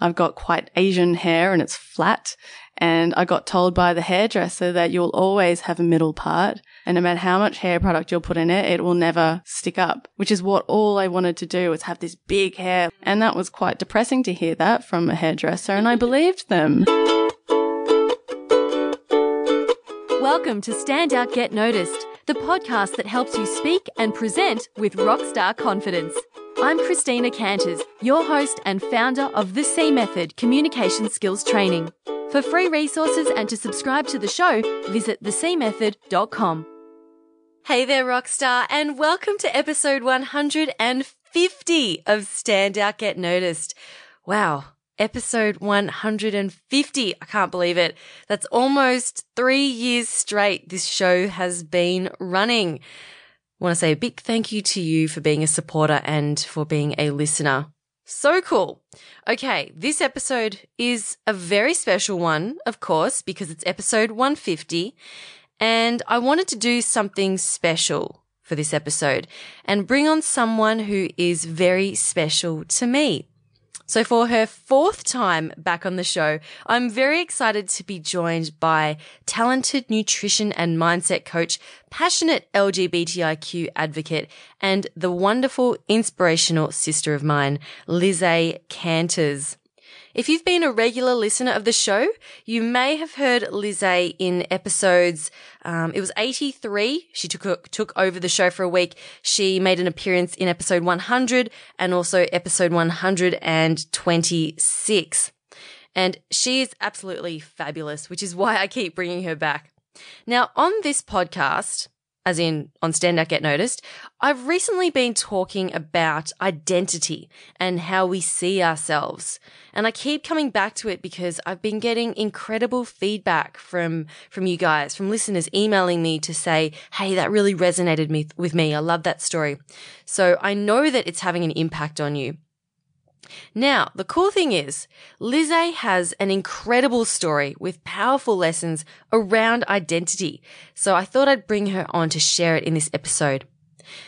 I've got quite Asian hair and it's flat. And I got told by the hairdresser that you'll always have a middle part. And no matter how much hair product you'll put in it, it will never stick up, which is what all I wanted to do was have this big hair. And that was quite depressing to hear that from a hairdresser. And I believed them. Welcome to Stand Out Get Noticed, the podcast that helps you speak and present with rockstar confidence. I'm Christina Canters, your host and founder of the C Method Communication Skills Training. For free resources and to subscribe to the show, visit thecmethod.com. Hey there, Rockstar, and welcome to episode 150 of Stand Out Get Noticed. Wow, episode 150. I can't believe it. That's almost three years straight this show has been running. Want to say a big thank you to you for being a supporter and for being a listener. So cool. Okay, this episode is a very special one, of course, because it's episode 150. And I wanted to do something special for this episode and bring on someone who is very special to me. So for her fourth time back on the show, I'm very excited to be joined by talented nutrition and mindset coach, passionate LGBTIQ advocate, and the wonderful inspirational sister of mine, Lizzay Canters. If you've been a regular listener of the show, you may have heard Lizzay in episodes. Um, it was 83. She took took over the show for a week. She made an appearance in episode 100 and also episode 126. And she is absolutely fabulous, which is why I keep bringing her back. Now, on this podcast, as in on Stand Out Get Noticed, I've recently been talking about identity and how we see ourselves. And I keep coming back to it because I've been getting incredible feedback from, from you guys, from listeners emailing me to say, Hey, that really resonated me, with me. I love that story. So I know that it's having an impact on you. Now, the cool thing is, Lizzay has an incredible story with powerful lessons around identity. So I thought I'd bring her on to share it in this episode.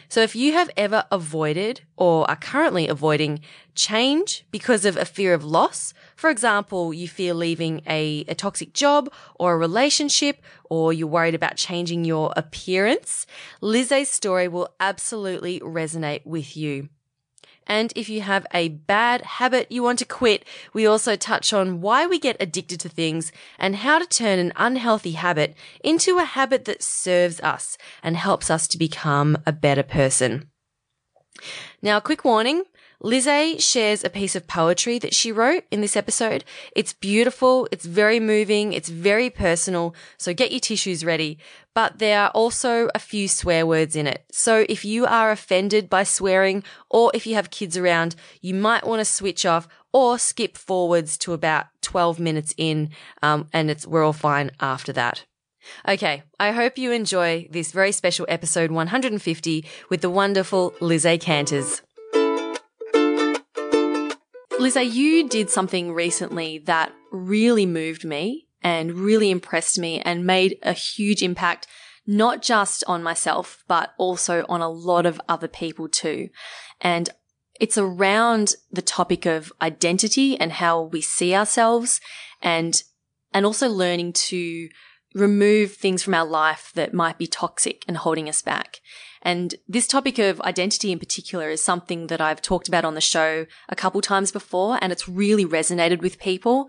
So if you have ever avoided or are currently avoiding change because of a fear of loss, for example, you fear leaving a, a toxic job or a relationship, or you're worried about changing your appearance, Lizzay's story will absolutely resonate with you. And if you have a bad habit you want to quit, we also touch on why we get addicted to things and how to turn an unhealthy habit into a habit that serves us and helps us to become a better person. Now, a quick warning. Lizzay shares a piece of poetry that she wrote in this episode. It's beautiful. It's very moving. It's very personal. So get your tissues ready. But there are also a few swear words in it. So if you are offended by swearing or if you have kids around, you might want to switch off or skip forwards to about 12 minutes in. Um, and it's, we're all fine after that. Okay, I hope you enjoy this very special episode 150 with the wonderful Lizzay Canters. Lizzay, you did something recently that really moved me and really impressed me and made a huge impact, not just on myself, but also on a lot of other people too. And it's around the topic of identity and how we see ourselves and, and also learning to remove things from our life that might be toxic and holding us back. And this topic of identity in particular is something that I've talked about on the show a couple times before, and it's really resonated with people.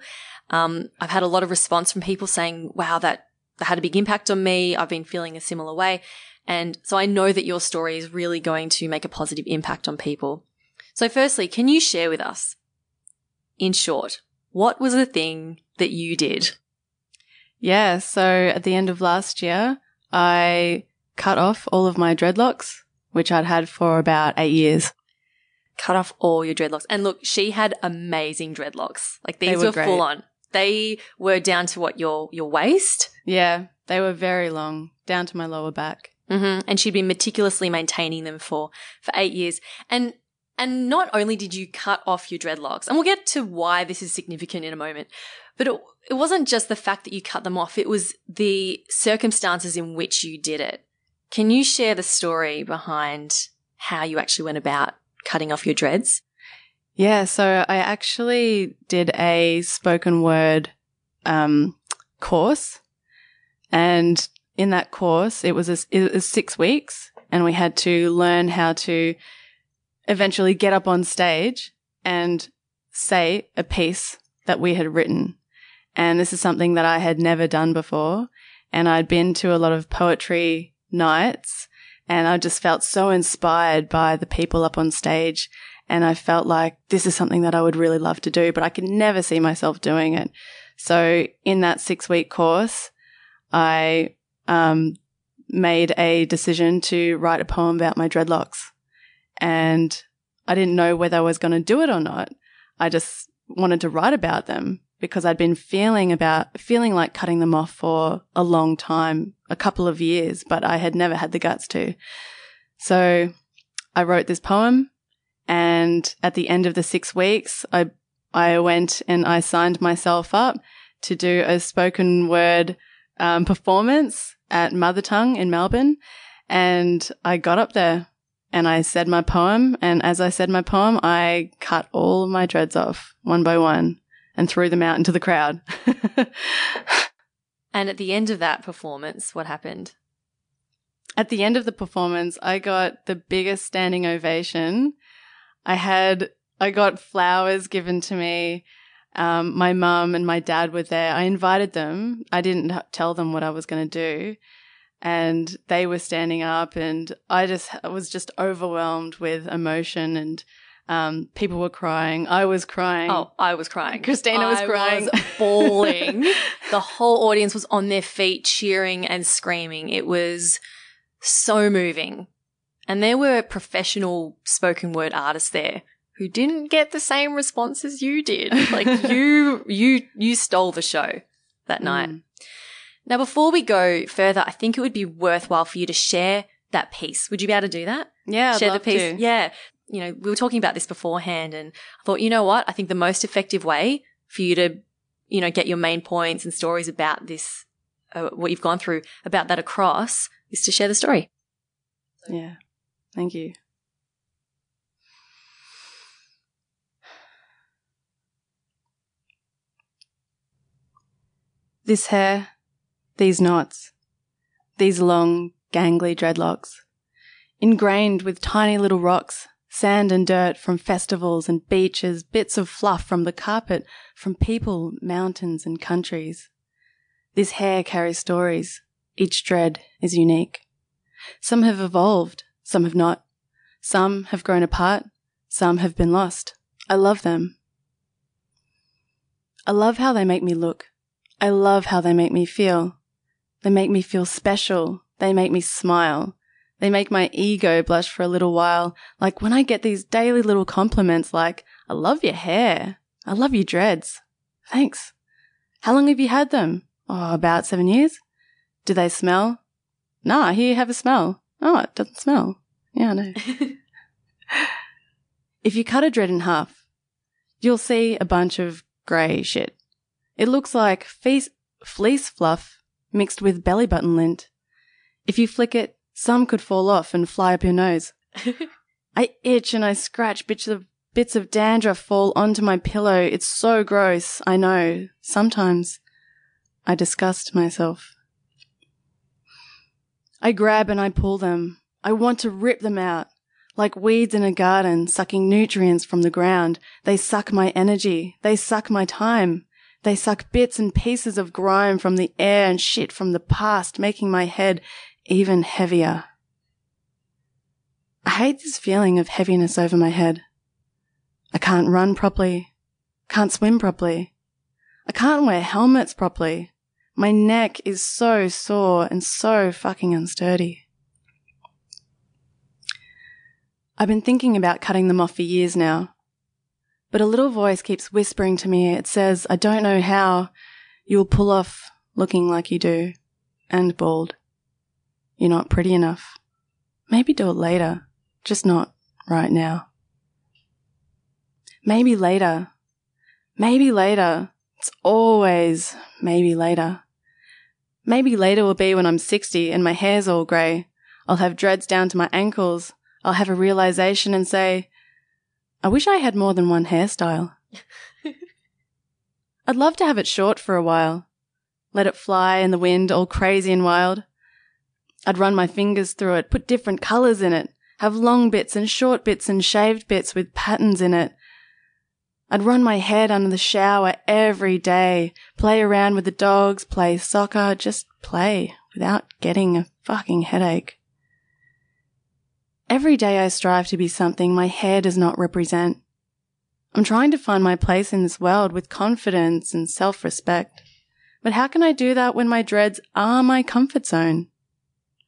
Um, I've had a lot of response from people saying, wow, that, that had a big impact on me. I've been feeling a similar way. And so I know that your story is really going to make a positive impact on people. So firstly, can you share with us, in short, what was the thing that you did? Yeah. So at the end of last year, I cut off all of my dreadlocks, which I'd had for about eight years. Cut off all your dreadlocks. And look, she had amazing dreadlocks. Like these were were, great. full on. They were down to what your your waist. Yeah, they were very long, down to my lower back. hmm And she'd been meticulously maintaining them for for eight years. And and not only did you cut off your dreadlocks, and we'll get to why this is significant in a moment, but it, it wasn't just the fact that you cut them off, it was the circumstances in which you did it. Can you share the story behind how you actually went about cutting off your dreads? Yeah, so I actually did a spoken word um, course, and in that course, it was a, it was six weeks, and we had to learn how to eventually get up on stage and say a piece that we had written. And this is something that I had never done before. And I'd been to a lot of poetry nights and I just felt so inspired by the people up on stage. And I felt like this is something that I would really love to do, but I could never see myself doing it. So in that six week course, I, um, made a decision to write a poem about my dreadlocks. And I didn't know whether I was going to do it or not. I just wanted to write about them because I'd been feeling about, feeling like cutting them off for a long time, a couple of years, but I had never had the guts to. So I wrote this poem and at the end of the six weeks, I, I went and I signed myself up to do a spoken word um, performance at Mother Tongue in Melbourne. And I got up there and I said my poem. And as I said my poem, I cut all my dreads off one by one and threw them out into the crowd. and at the end of that performance, what happened? At the end of the performance, I got the biggest standing ovation. I had, I got flowers given to me. Um, my mum and my dad were there. I invited them. I didn't tell them what I was going to do and they were standing up and I just was just overwhelmed with emotion and um, people were crying. I was crying. Oh, I was crying. Christina was I crying. Was bawling. the whole audience was on their feet cheering and screaming. It was so moving. And there were professional spoken word artists there who didn't get the same response as you did. Like you, you, you stole the show that night. Mm. Now, before we go further, I think it would be worthwhile for you to share that piece. Would you be able to do that? Yeah, share the piece. To. Yeah, you know, we were talking about this beforehand, and I thought, you know what? I think the most effective way for you to, you know, get your main points and stories about this, uh, what you've gone through, about that across, is to share the story. Yeah, thank you. This hair these knots, these long, gangly dreadlocks, ingrained with tiny little rocks, sand and dirt from festivals and beaches, bits of fluff from the carpet, from people, mountains, and countries. This hair carries stories. Each dread is unique. Some have evolved, some have not. Some have grown apart, some have been lost. I love them. I love how they make me look. I love how they make me feel. They make me feel special. They make me smile. They make my ego blush for a little while. Like when I get these daily little compliments like, I love your hair. I love your dreads. Thanks. How long have you had them? Oh, about seven years. Do they smell? Nah, here you have a smell. Oh, it doesn't smell. Yeah, I know. if you cut a dread in half, you'll see a bunch of grey shit. It looks like fleece, fleece fluff mixed with belly button lint. If you flick it, some could fall off and fly up your nose. I itch and I scratch bits of bits of dandruff fall onto my pillow. It's so gross. I know. Sometimes I disgust myself. I grab and I pull them. I want to rip them out. Like weeds in a garden, sucking nutrients from the ground. They suck my energy. They suck my time. They suck bits and pieces of grime from the air and shit from the past, making my head even heavier. I hate this feeling of heaviness over my head. I can't run properly, can't swim properly. I can't wear helmets properly. My neck is so sore and so fucking unsturdy. I've been thinking about cutting them off for years now. But a little voice keeps whispering to me. It says, I don't know how you'll pull off looking like you do and bald. You're not pretty enough. Maybe do it later, just not right now. Maybe later. Maybe later. It's always maybe later. Maybe later will be when I'm 60 and my hair's all grey. I'll have dreads down to my ankles. I'll have a realization and say, I wish I had more than one hairstyle. I'd love to have it short for a while. Let it fly in the wind all crazy and wild. I'd run my fingers through it, put different colors in it, have long bits and short bits and shaved bits with patterns in it. I'd run my head under the shower every day, play around with the dogs, play soccer, just play without getting a fucking headache. Every day I strive to be something my hair does not represent. I'm trying to find my place in this world with confidence and self-respect. But how can I do that when my dreads are my comfort zone?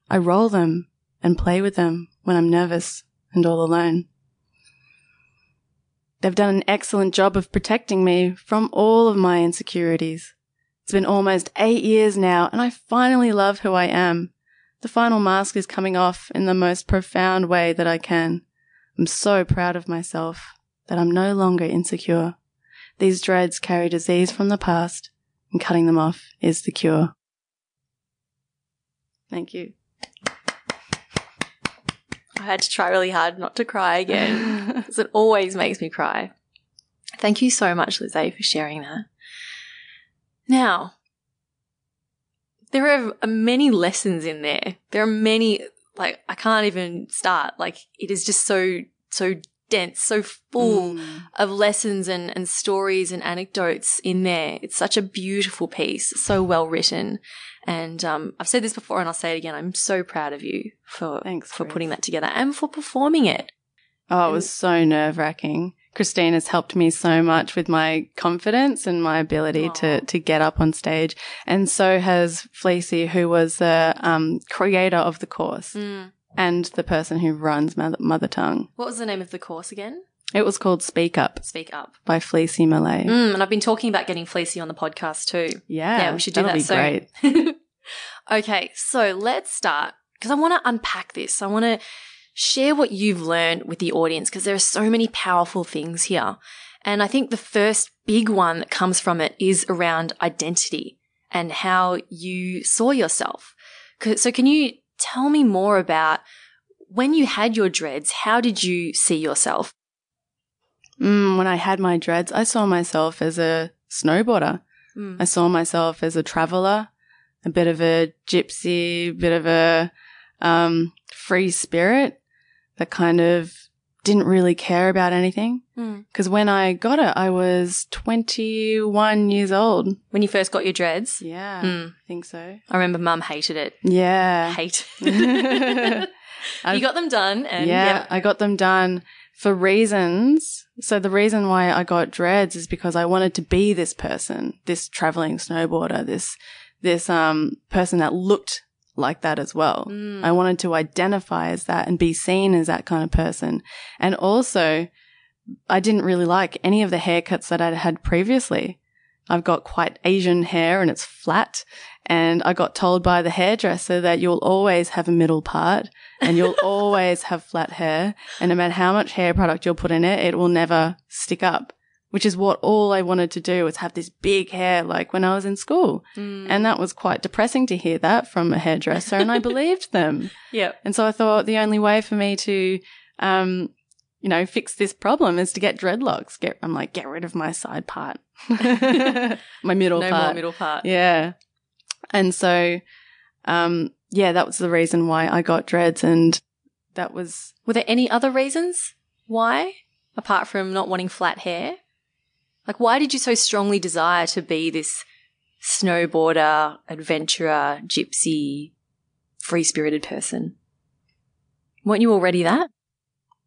I roll them and play with them when I'm nervous and all alone. They've done an excellent job of protecting me from all of my insecurities. It's been almost eight years now and I finally love who I am. The final mask is coming off in the most profound way that I can. I'm so proud of myself that I'm no longer insecure. These dreads carry disease from the past and cutting them off is the cure. Thank you. I had to try really hard not to cry again because it always makes me cry. Thank you so much, Lizzay, for sharing that. Now, there are many lessons in there. There are many, like, I can't even start. Like, it is just so, so dense, so full Mm. of lessons and, and stories and anecdotes in there. It's such a beautiful piece, so well written. And um, I've said this before and I'll say it again. I'm so proud of you for, Thanks, for Chris. putting that together and for performing it. Oh, it was so nerve wracking. Christine has helped me so much with my confidence and my ability Aw. to, to get up on stage. And so has Fleassy, who was the um, creator of the course and the person who runs Mother, Mother Tongue. What was the name of the course again? It was called Speak Up Speak Up. by Fleassy Malay. Mm, and I've been talking about getting Fleassy on the podcast too. Yeah, Yeah, we should do that be soon. great. okay, so let's start because I want to unpack this. I want to share what you've learned with the audience because there are so many powerful things here. And I think the first big one that comes from it is around identity and how you saw yourself. So can you tell me more about when you had your dreads, how did you see yourself? Mm, when I had my dreads, I saw myself as a snowboarder. Mm. I saw myself as a traveler, a bit of a gypsy, a bit of a um, free spirit that kind of didn't really care about anything. Mm. Because when I got it, I was 21 years old. When you first got your dreads? Yeah, Mm. I think so. I remember mum hated it. Yeah. Hate. You got them done and yeah, yeah. I got them done for reasons. So the reason why I got dreads is because I wanted to be this person, this traveling snowboarder, this this um person that looked like that as well. Mm. I wanted to identify as that and be seen as that kind of person. And also I didn't really like any of the haircuts that I'd had previously. I've got quite Asian hair and it's flat. And I got told by the hairdresser that you'll always have a middle part and you'll always have flat hair. And no matter how much hair product you'll put in it, it will never stick up, which is what all I wanted to do was have this big hair like when I was in school. Mm. And that was quite depressing to hear that from a hairdresser. and I believed them. yeah. And so I thought the only way for me to, um, you know, fix this problem is to get dreadlocks. Get, I'm like, get rid of my side part, my middle no part. more middle part. Yeah. And so, um, yeah, that was the reason why I got dreads. And that was, Were there any other reasons why, apart from not wanting flat hair? Like, why did you so strongly desire to be this snowboarder, adventurer, gypsy, free spirited person? Weren't you already that?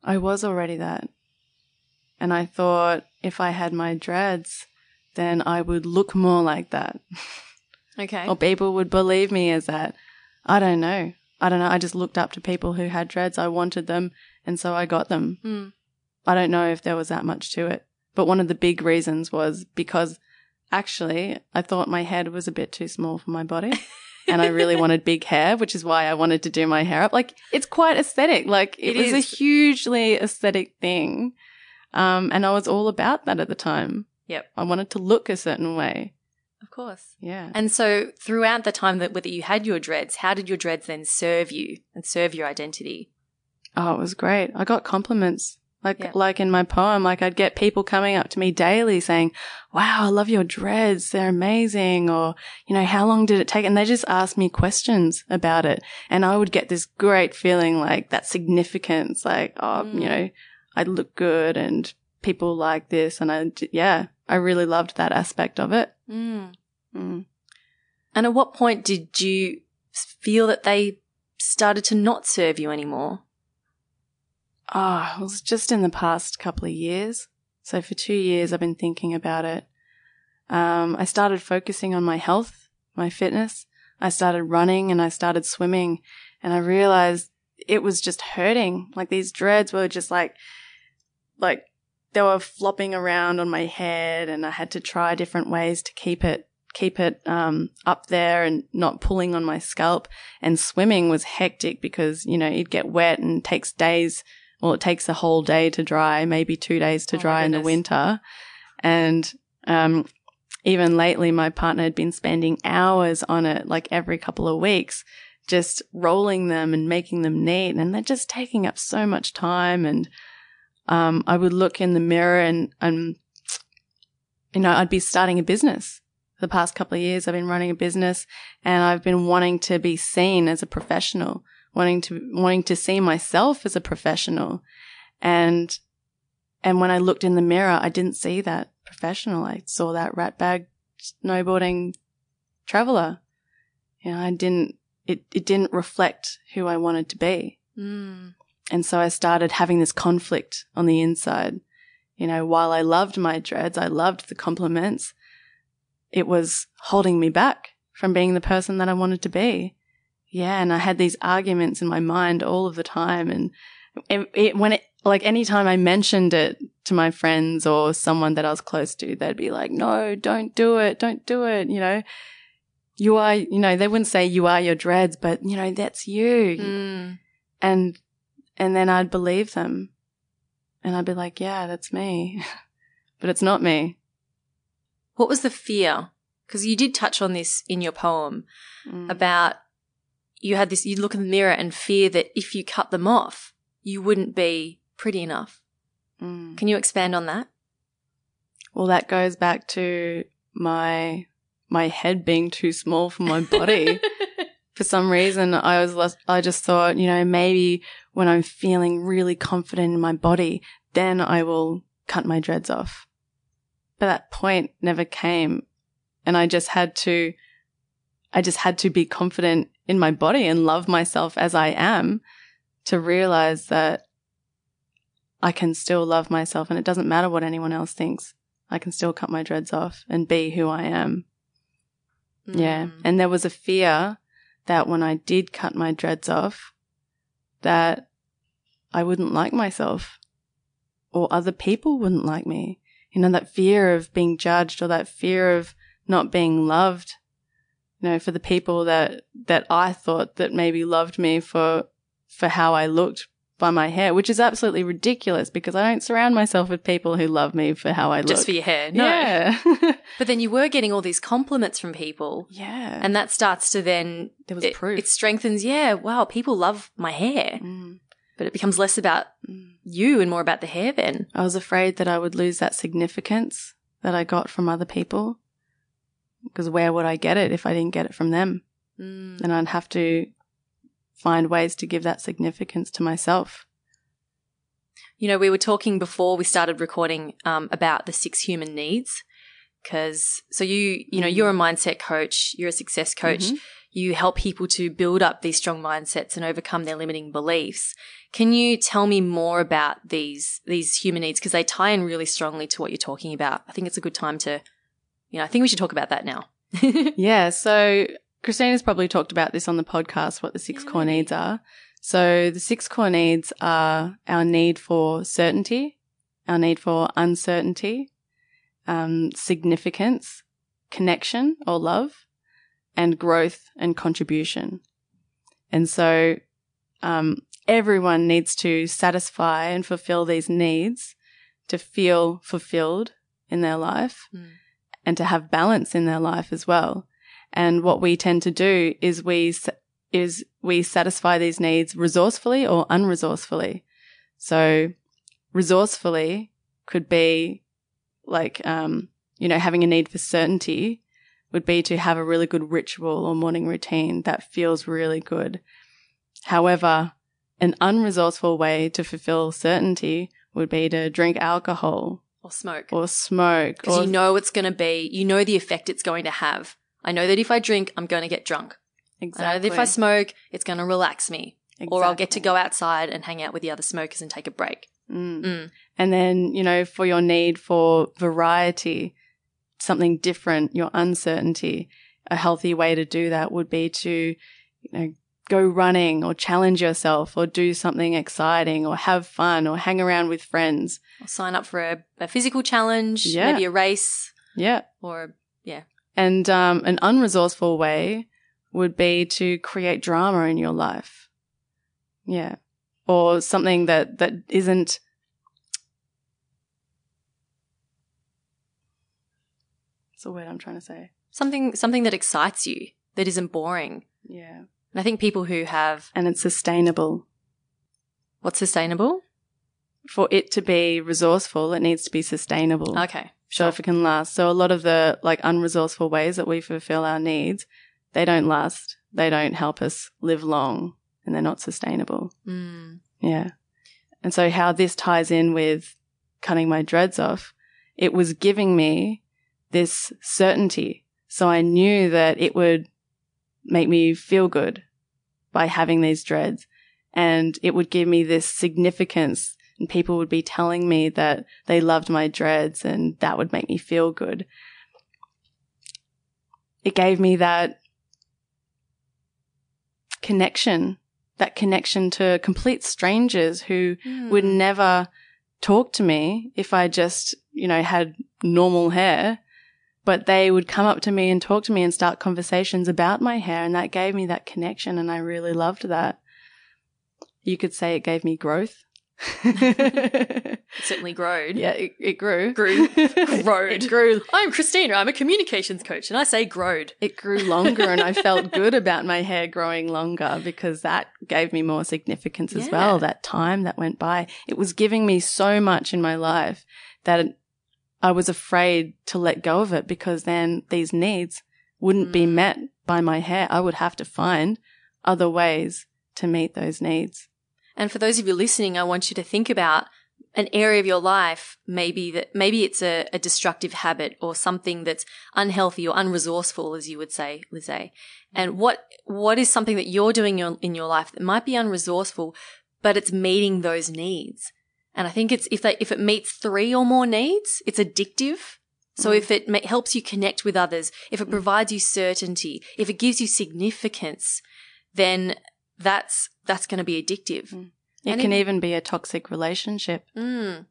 I was already that. And I thought if I had my dreads, then I would look more like that. Okay. or people would believe me as that. I don't know. I don't know. I just looked up to people who had dreads. I wanted them, and so I got them. Hmm. I don't know if there was that much to it. But one of the big reasons was because actually I thought my head was a bit too small for my body. and I really wanted big hair, which is why I wanted to do my hair up. Like it's quite aesthetic. Like it, It was a hugely aesthetic thing. Um, and I was all about that at the time. Yep. I wanted to look a certain way. Of course. Yeah. And so, throughout the time that whether you had your dreads, how did your dreads then serve you and serve your identity? Oh, it was great. I got compliments Like, Yeah. like in my poem, like I'd get people coming up to me daily saying, wow, I love your dreads. They're amazing. Or, you know, how long did it take? And they just ask me questions about it. And I would get this great feeling like that significance, like, oh, Mm. you know, I look good and people like this. And I, yeah, I really loved that aspect of it. Mm. Mm. And at what point did you feel that they started to not serve you anymore? Oh, it was just in the past couple of years. So for two years, I've been thinking about it. Um, I started focusing on my health, my fitness. I started running and I started swimming and I realized it was just hurting. Like these dreads were just like, like they were flopping around on my head and I had to try different ways to keep it, keep it, um, up there and not pulling on my scalp. And swimming was hectic because, you know, it'd get wet and takes days well, it takes a whole day to dry, maybe two days to Oh dry in the winter. And, um, even lately, my partner had been spending hours on it, like every couple of weeks, just rolling them and making them neat. And they're just taking up so much time. And, um, I would look in the mirror and, and, you know, I'd be starting a business. The past couple of years, I've been running a business and I've been wanting to be seen as a professional wanting to wanting to see myself as a professional. And and when i looked in the mirror i didn't see that professional. I saw that rat bag snowboarding traveler. You know i didn't it, it didn't reflect who i wanted to be. Mm. and so i started having this conflict on the inside. You know while i loved my dreads i loved the compliments it was holding me back from being the person that i wanted to be yeah, and I had these arguments in my mind all of the time, and it, it, when it like anytime I mentioned it to my friends or someone that I was close to, they'd be like, "No, don't do it, don't do it." You know, you are, you know, they wouldn't say you are your dreads, but you know that's you, Mm. and and then I'd believe them, and I'd be like, "Yeah, that's me," but it's not me. What was the fear? Because you did touch on this in your poem Mm. about you had this, you look in the mirror and fear that if you cut them off, you wouldn't be pretty enough. Mm. Can you expand on that? Well, that goes back to my my head being too small for my body. for some reason, I was less, I just thought, you know, maybe when I'm feeling really confident in my body, then I will cut my dreads off. But that point never came, and I just had to, I just had to be confident in my body and love myself as I am to realize that I can still love myself and it doesn't matter what anyone else thinks. I can still cut my dreads off and be who I am. Yeah. Mm. And there was a fear that when I did cut my dreads off, that I wouldn't like myself or other people wouldn't like me. You know, that fear of being judged or that fear of not being loved. You know, for the people that, that I thought that maybe loved me for, for how I looked by my hair, which is absolutely ridiculous because I don't surround myself with people who love me for how I look. Just for your hair. No. Yeah. But then you were getting all these compliments from people. yeah. And that starts to then, there was it, proof. it strengthens, yeah, wow, people love my hair. Mm, But it becomes less about mm. you and more about the hair then. I was afraid that I would lose that significance that I got from other people. Because where would I get it if I didn't get it from them? Mm. Then I'd have to find ways to give that significance to myself. You know, we were talking before we started recording um, about the six human needs. Because, so you, you know, you're a mindset coach, you're a success coach, Mhm. you help people to build up these strong mindsets and overcome their limiting beliefs. Can you tell me more about these, these human needs? Because they tie in really strongly to what you're talking about. I think it's a good time to, you know, I think we should talk about that now. Yeah. So Christina's probably talked about this on the podcast, what the six Yeah, core needs are. So the six core needs are our need for certainty, our need for uncertainty, um, significance, connection or love, and growth and contribution. And so, um, everyone needs to satisfy and fulfill these needs to feel fulfilled in their life Mm. And to have balance in their life as well. And what we tend to do is we is we satisfy these needs resourcefully or unresourcefully. So resourcefully could be like, um, you know, having a need for certainty would be to have a really good ritual or morning routine that feels really good. However, an unresourceful way to fulfill certainty would be to drink alcohol Or smoke. or smoke Because or you know it's going to be, you know the effect it's going to have. I know that if I drink, I'm going to get drunk. That if I smoke, it's going to relax me. Or I'll get to go outside and hang out with the other smokers and take a break. Mm. Mm. And then, you know, for your need for variety, something different, your uncertainty, a healthy way to do that would be to, you know, go running or challenge yourself or do something exciting or have fun or hang around with friends. I'll sign up for a, a physical challenge, Yeah. maybe a race, Yeah. or yeah. And um, an unresourceful way would be to create drama in your life. Yeah. Or something that, that isn't What's the word I'm trying to say? Something something that excites you, that isn't boring. Yeah. And I think people who have And it's sustainable. what's sustainable? For it to be resourceful, it needs to be sustainable. Okay. So if it can last. So a lot of the like unresourceful ways that we fulfill our needs, they don't last. They don't help us live long and they're not sustainable. Mm. Yeah. And so how this ties in with cutting my dreads off, it was giving me this certainty. So I knew that it would make me feel good by having these dreads and it would give me this significance and people would be telling me that they loved my dreads and that would make me feel good. It gave me that connection, that connection to complete strangers who would Mm. never talk to me if I just, you know, had normal hair. But they would come up to me and talk to me and start conversations about my hair. And that gave me that connection. And I really loved that. You could say it gave me growth. It certainly growed. yeah, it, it grew. Grew. Growed. it grew. I'm Christina. I'm a communications coach, and I say growed. It grew longer, and I felt good about my hair growing longer because that gave me more significance as Yeah. well. That time that went by, it was giving me so much in my life that I was afraid to let go of it because then these needs wouldn't be Mm. met by my hair. I would have to find other ways to meet those needs. And for those of you listening, I want you to think about an area of your life, maybe that maybe it's a, a destructive habit or something that's unhealthy or unresourceful, as you would say, Lizzay. And what what is something that you're doing in your, in your life that might be unresourceful, but it's meeting those needs. And I think it's if they, if it meets three or more needs, it's addictive. So Mm. if it ma- helps you connect with others, if it provides you certainty, if it gives you significance, then that's that's going to be addictive. Mm. It And can it- even be a toxic relationship. Mm.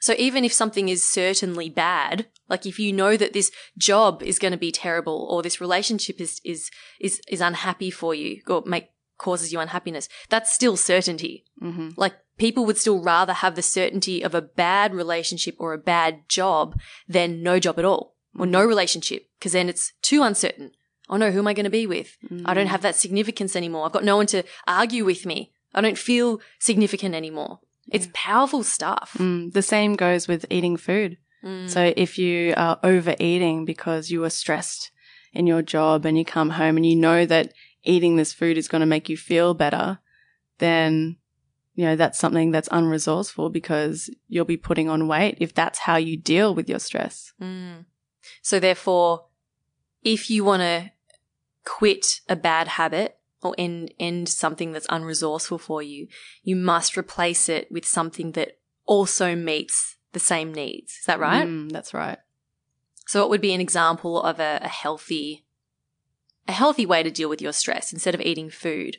So even if something is certainly bad, like if you know that this job is going to be terrible or this relationship is is is is unhappy for you or make causes you unhappiness, that's still certainty. hmm Like people would still rather have the certainty of a bad relationship or a bad job than no job at all or no relationship because then it's too uncertain. Oh no, who am I going to be with? I don't have that significance anymore. I've got no one to argue with me. I don't feel significant anymore. It's powerful stuff. Mm, the same goes with eating food. Mm. So if you are overeating because you are stressed in your job and you come home and you know that eating this food is going to make you feel better, then you know that's something that's unresourceful because you'll be putting on weight if that's how you deal with your stress. Mm. So therefore, if you want to quit a bad habit or end, end something that's unresourceful for you, you must replace it with something that also meets the same needs. Is that right? Mm, that's right. So it would be an example of a, a healthy, a healthy way to deal with your stress instead of eating food.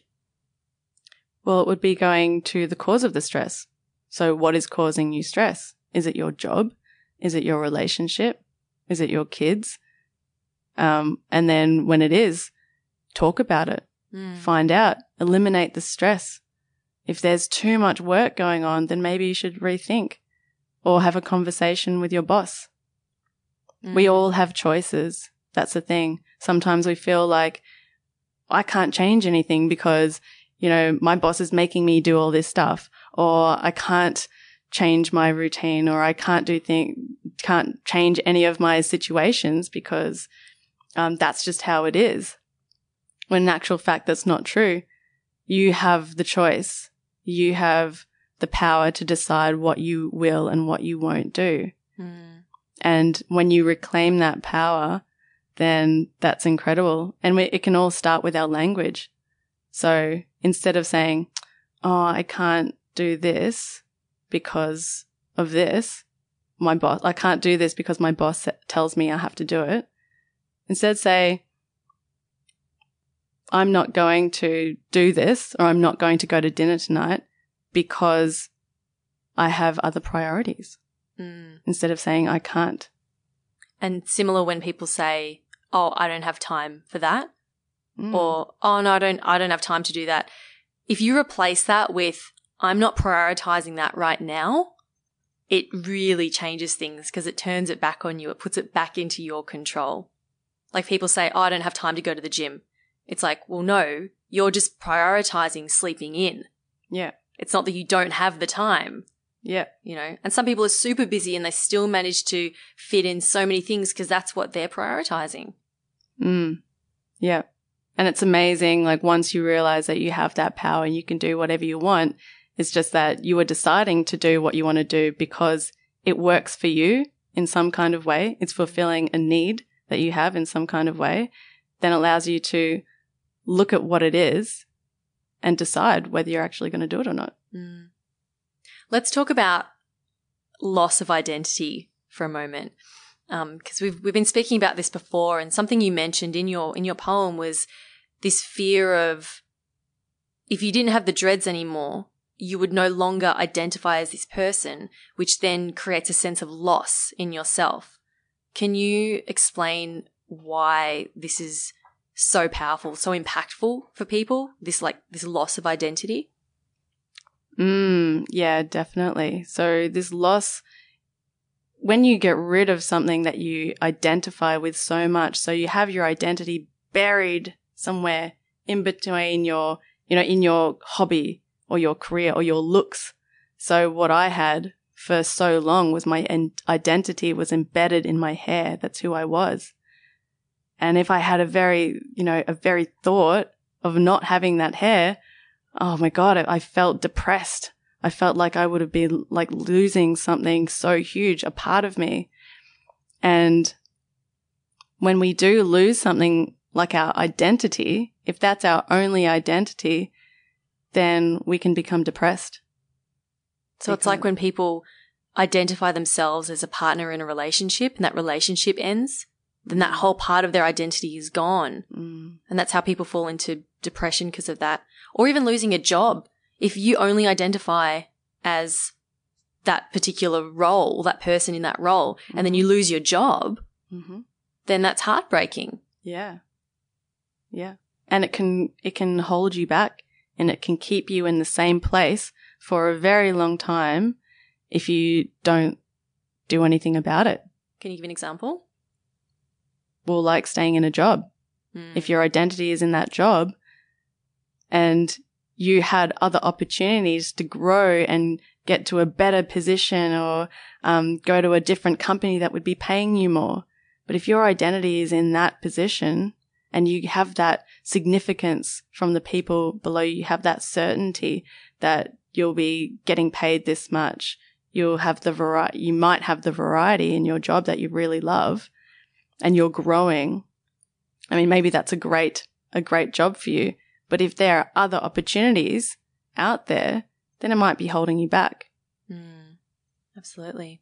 Well, it would be going to the cause of the stress. So what is causing you stress? Is it your job? Is it your relationship? Is it your kids? Um, and then when it is, talk about it. Mm. find out, eliminate the stress. If there's too much work going on, then maybe you should rethink or have a conversation with your boss. We Mm. all have choices. That's the thing. Sometimes we feel like I can't change anything because, you know, my boss is making me do all this stuff or I can't change my routine or I can't do thing, can't change any of my situations because um, that's just how it is. When in actual fact, that's not true. You have the choice. You have the power to decide what you will and what you won't do. Mm. And when you reclaim that power, then that's incredible. And we, it can all start with our language. So instead of saying, Oh, I can't do this because of this, my boss, I can't do this because my boss tells me I have to do it. Instead say, I'm not going to do this or I'm not going to go to dinner tonight because I have other priorities Mm. instead of saying I can't. And similar when people say, "Oh, I don't have time for that," Mm. or "Oh no, I don't I don't have time to do that." If you replace that with "I'm not prioritizing that right now," it really changes things because it turns it back on you. It puts it back into your control. Like people say, "Oh, I don't have time to go to the gym." It's like, "Well, no, you're just prioritizing sleeping in. yeah, It's not that you don't have the time." yeah, you know and some people are super busy and they still manage to fit in so many things because that's what they're prioritizing mm. yeah. And it's amazing. Like once you realize that you have that power and you can do whatever you want, it's just that you are deciding to do what you want to do because it works for you in some kind of way. It's fulfilling a need that you have in some kind of way. Then allows you to look at what it is and decide whether you're actually going to do it or not. Mm. let's talk about loss of identity for a moment um, because we've we've been speaking about this before and something you mentioned in your in your poem was this fear of if you didn't have the dreads anymore you would no longer identify as this person which then creates a sense of loss in yourself can you explain why this is so powerful so impactful for people this like this loss of identity Mm, yeah, definitely. So this loss, when you get rid of something that you identify with so much, so you have your identity buried somewhere in between your, you know, in your hobby or your career or your looks. So what I had for so long was my identity was embedded in my hair. That's who I was. And if I had a very, you know, a very thought of not having that hair, oh my God, I felt depressed. I felt like I would have been like losing something so huge, a part of me. And when we do lose something like our identity, if that's our only identity, then we can become depressed. So it's like when people identify themselves as a partner in a relationship and that relationship ends, then that whole part of their identity is gone. Mm. And that's how people fall into depression because of that. Or even losing a job. If you only identify as that particular role, that person in that role, and then you lose your job, Mm-hmm. then that's heartbreaking. Yeah. Yeah. And it can, it can hold you back and it can keep you in the same place for a very long time if you don't do anything about it. Can you give an example? Well, like staying in a job. Mm. If your identity is in that job and you had other opportunities to grow and get to a better position or um, go to a different company that would be paying you more. But if your identity is in that position and you have that significance from the people below you, have that certainty that you'll be getting paid this much, you'll have the variety, you might have the variety in your job that you really love and you're growing. I mean, maybe that's a great, a great job for you. But if there are other opportunities out there, then it might be holding you back. Mm. Absolutely.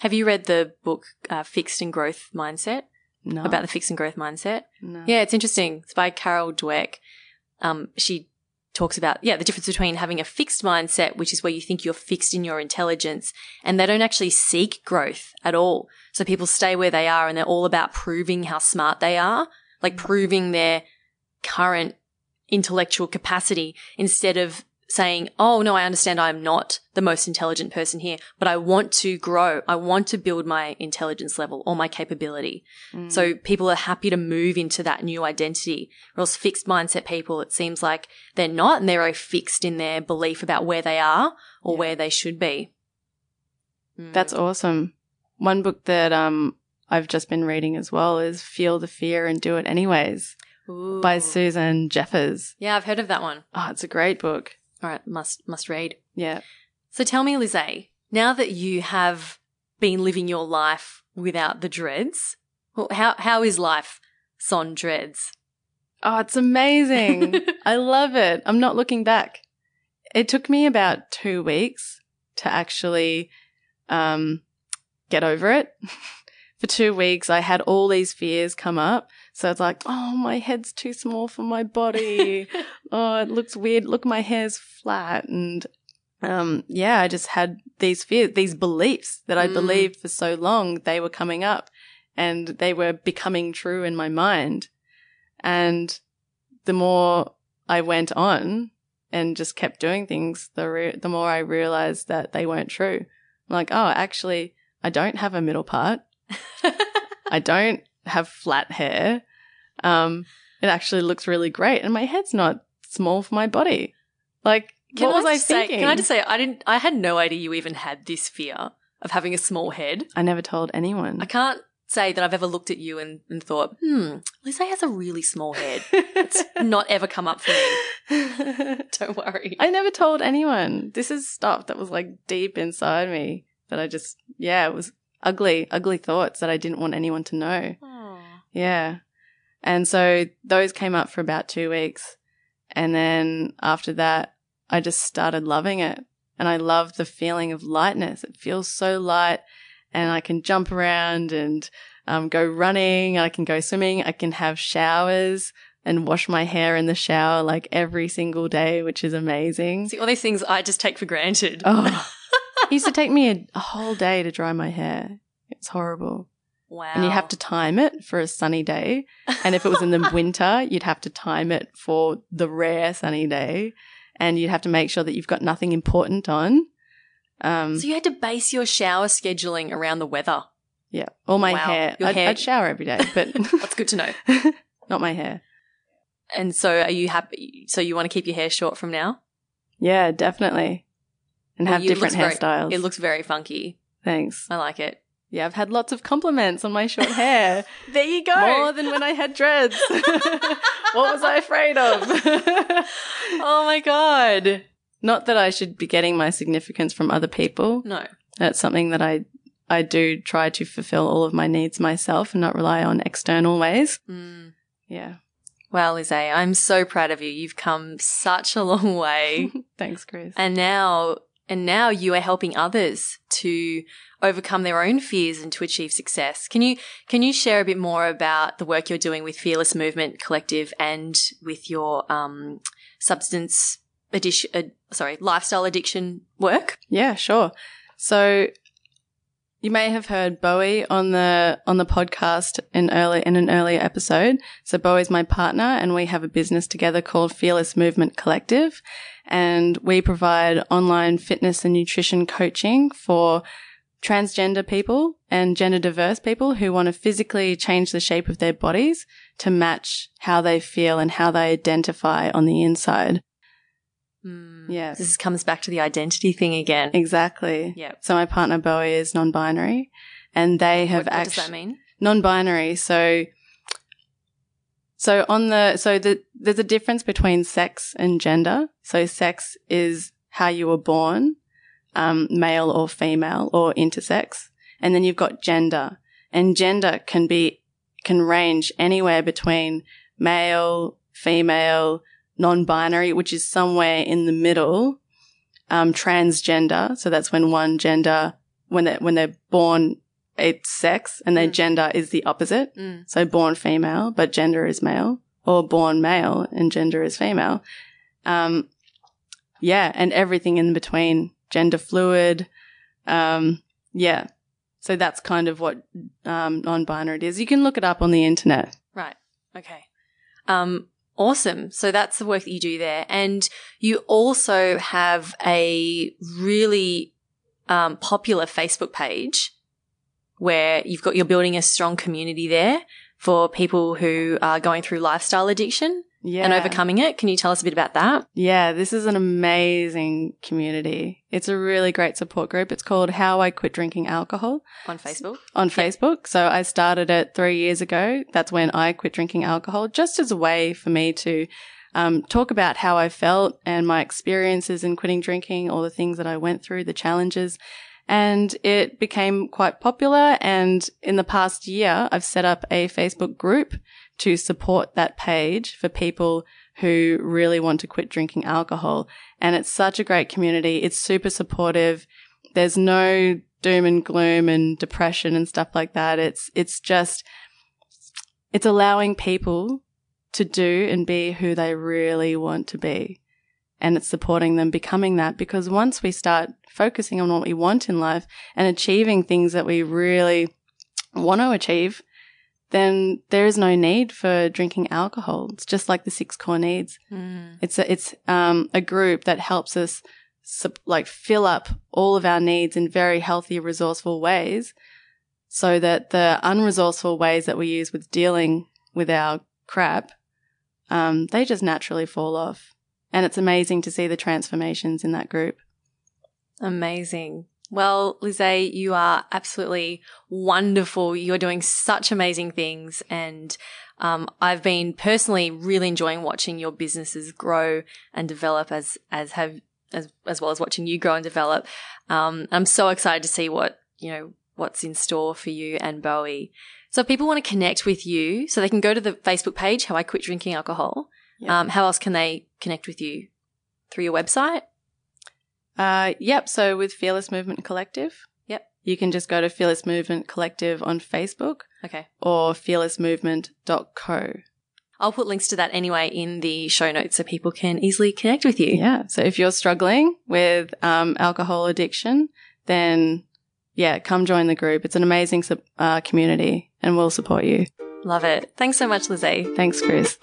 Have you read the book uh, Fixed and Growth Mindset? No. About the fixed and growth mindset? no. Yeah, it's interesting. It's by Carol Dweck. Um, she talks about, yeah, the difference between having a fixed mindset, which is where you think you're fixed in your intelligence and they don't actually seek growth at all. So people stay where they are and they're all about proving how smart they are, like proving their current intellectual capacity instead of saying, Oh, no, I understand I'm not the most intelligent person here, but I want to grow. I want to build my intelligence level or my capability. Mm. So people are happy to move into that new identity. Or else fixed mindset people, it seems like they're not and they're very fixed in their belief about where they are or Yeah. where they should be. Mm. That's awesome. One book that um I've just been reading as well is Feel the Fear and Do It Anyways by Susan Jeffers. Yeah, I've heard of that one. Oh, it's a great book. All right, must must read. Yeah. So tell me, Lizzay, now that you have been living your life without the dreads, well, how how is life son dreads? Oh, it's amazing. I love it. I'm not looking back. It took me about two weeks to actually um, get over it. for two weeks, I had all these fears come up. So it's like, oh, my head's too small for my body. oh, it looks weird. Look, my hair's flat. And um, yeah, I just had these fears, these beliefs that I Mm. believed for so long, they were coming up and they were becoming true in my mind. And the more I went on and just kept doing things, the re- the more I realized that they weren't true. I'm like, oh, actually, I don't have a middle part. I don't have flat hair. Um, it actually looks really great, and my head's not small for my body. Like, what was I, I, say, thinking? Can I just say I didn't I had no idea you even had this fear of having a small head. I never told anyone. I can't say that I've ever looked at you and, and thought, hmm, Lizzay has a really small head. It's not ever come up for me. Don't worry. I never told anyone. This is stuff that was like deep inside me that I just, yeah, it was ugly, ugly thoughts that I didn't want anyone to know. Yeah. And so those came up for about two weeks. And then after that, I just started loving it. And I love the feeling of lightness. It feels so light and I can jump around and um, go running. I can go swimming. I can have showers and wash my hair in the shower like every single day, which is amazing. See, all these things I just take for granted. Oh, it used to take me a, a whole day to dry my hair. It's horrible. Wow. And you have to time it for a sunny day. And if it was in the winter, you'd have to time it for the rare sunny day. And you'd have to make sure that you've got nothing important on. Um, So you had to base your shower scheduling around the weather. yeah. Or my Wow. hair. Your I'd, hair- I'd shower every day, but That's good to know. not my hair. And so are you happy? So you want to keep your hair short from now? Yeah, definitely. And Well, have different looks very- hairstyles. It looks very funky. Thanks. I like it. Yeah, I've had lots of compliments on my short hair. There you go. More than when I had dreads. what was I afraid of? oh my god. Not that I should be getting my significance from other people. No. That's something that I I do try to fulfill all of my needs myself and not rely on external ways. Mm. Yeah. Well, Lizzay, I'm so proud of you. You've come such a long way. Thanks, Chris. and now and now you are helping others to overcome their own fears and to achieve success. Can you can you share a bit more about the work you're doing with Fearless Movement Collective and with your um, substance addiction, uh, sorry, lifestyle addiction work? Yeah, sure. So you may have heard Bowie on the on the podcast in early in an earlier episode. So Bowie's my partner and we have a business together called Fearless Movement Collective and we provide online fitness and nutrition coaching for transgender people and gender diverse people who want to physically change the shape of their bodies to match how they feel and how they identify on the inside. Mm. Yes. This comes back to the identity thing again. Exactly. Yep. So my partner Bowie is non-binary, and they have What, what does that mean? non-binary. So, so on the so the there's a difference between sex and gender. So sex is how you were born, um, male or female or intersex, and then you've got gender, and gender can be can range anywhere between male, female, non-binary, which is somewhere in the middle, um, transgender. So that's when one gender, when they when they're born, it's sex, and their Mm. gender is the opposite. Mm. So born female, but gender is male, or born male and gender is female. Um, yeah, and everything in between, gender fluid. Um, yeah. So that's kind of what um, non-binary is. You can look it up on the internet. Right. Okay. Um, Awesome. So that's the work that you do there. And you also have a really um, popular Facebook page where you've got, you're building a strong community there for people who are going through lifestyle addiction Yeah. and overcoming it. Can you tell us a bit about that Yeah, this is an amazing community. It's a really great support group. It's called How I Quit Drinking Alcohol on Facebook? on Facebook. So I started it three years ago. That's when I quit drinking alcohol, just as a way for me to um, talk about how I felt and my experiences in quitting drinking, all the things that I went through, the challenges. And it became quite popular. And in the past year, I've set up a Facebook group to support that page for people who really want to quit drinking alcohol. And it's such a great community. It's super supportive. There's no doom and gloom and depression and stuff like that. It's, it's just, it's allowing people to do and be who they really want to be. And it's supporting them becoming that because once we start focusing on what we want in life and achieving things that we really want to achieve, then there is no need for drinking alcohol. It's just like the six core needs. It's a, it's um, a group that helps us sup- like fill up all of our needs in very healthy, resourceful ways, so that the unresourceful ways that we use with dealing with our crap, um, they just naturally fall off. And it's amazing to see the transformations in that group. Amazing. Well, Lizzay, you are absolutely wonderful. You're doing such amazing things. And um, I've been personally really enjoying watching your businesses grow and develop as, as have, as, as well as watching you grow and develop. Um, I'm so excited to see what, you know, what's in store for you and Bowie. So if people want to connect with you, so they can go to the Facebook page, How I Quit Drinking Alcohol. Yeah. Um, how else can they connect with you? Through your website? Uh, yep. So with Fearless Movement Collective, Yep. you can just go to Fearless Movement Collective on Facebook Okay. or fearlessmovement.co. I'll put links to that anyway in the show notes so people can easily connect with you. Yeah. So if you're struggling with um, alcohol addiction, then yeah, come join the group. It's an amazing uh, community and we'll support you. Love it. Thanks so much, Lizzay. Thanks, Chris.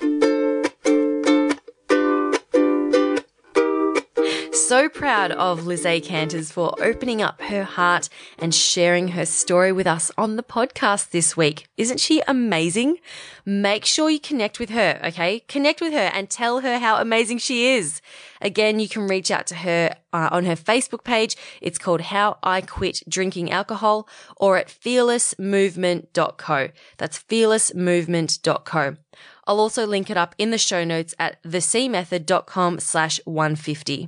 So proud of Lizzay Canters for opening up her heart and sharing her story with us on the podcast this week. Isn't she amazing? Make sure you connect with her, okay? Connect with her and tell her how amazing she is. Again, you can reach out to her uh, on her Facebook page. It's called How I Quit Drinking Alcohol or at fearlessmovement.co. That's fearlessmovement.co. I'll also link it up in the show notes at thecmethod.com slash 150.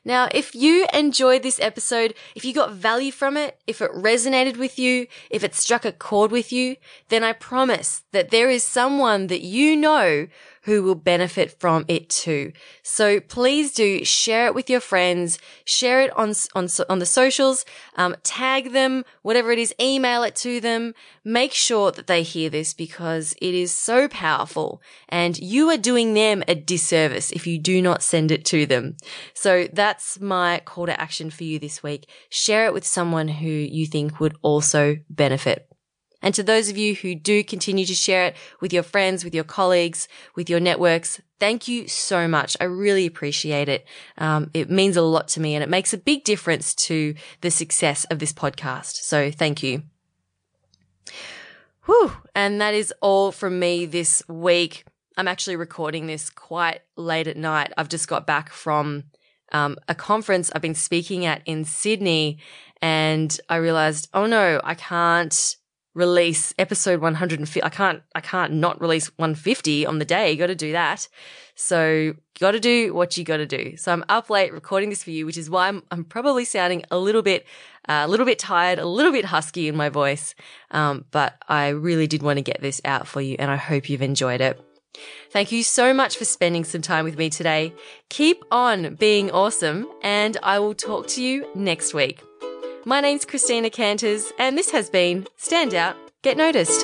Now, if you enjoyed this episode, if you got value from it, if it resonated with you, if it struck a chord with you, then I promise that there is someone that you know who will benefit from it too. So please do share it with your friends, share it on, on, on the socials, um, tag them, whatever it is, email it to them. Make sure that they hear this because it is so powerful and you are doing them a disservice if you do not send it to them. So that's my call to action for you this week. Share it with someone who you think would also benefit. And to those of you who do continue to share it with your friends, with your colleagues, with your networks, thank you so much. I really appreciate it. Um, it means a lot to me and it makes a big difference to the success of this podcast. So thank you. Whew. And that is all from me this week. I'm actually recording this quite late at night. I've just got back from um, a conference I've been speaking at in Sydney and I realized, oh no, I can't release episode 150. I can't, I can't not release 150 on the day. You got to do that. So got to do what you got to do. So I'm up late recording this for you, which is why I'm, I'm probably sounding a little bit, uh, a little bit tired, a little bit husky in my voice. Um, but I really did want to get this out for you and I hope you've enjoyed it. Thank you so much for spending some time with me today. Keep on being awesome and I will talk to you next week. My name's Christina Canters, and this has been Stand Out, Get Noticed.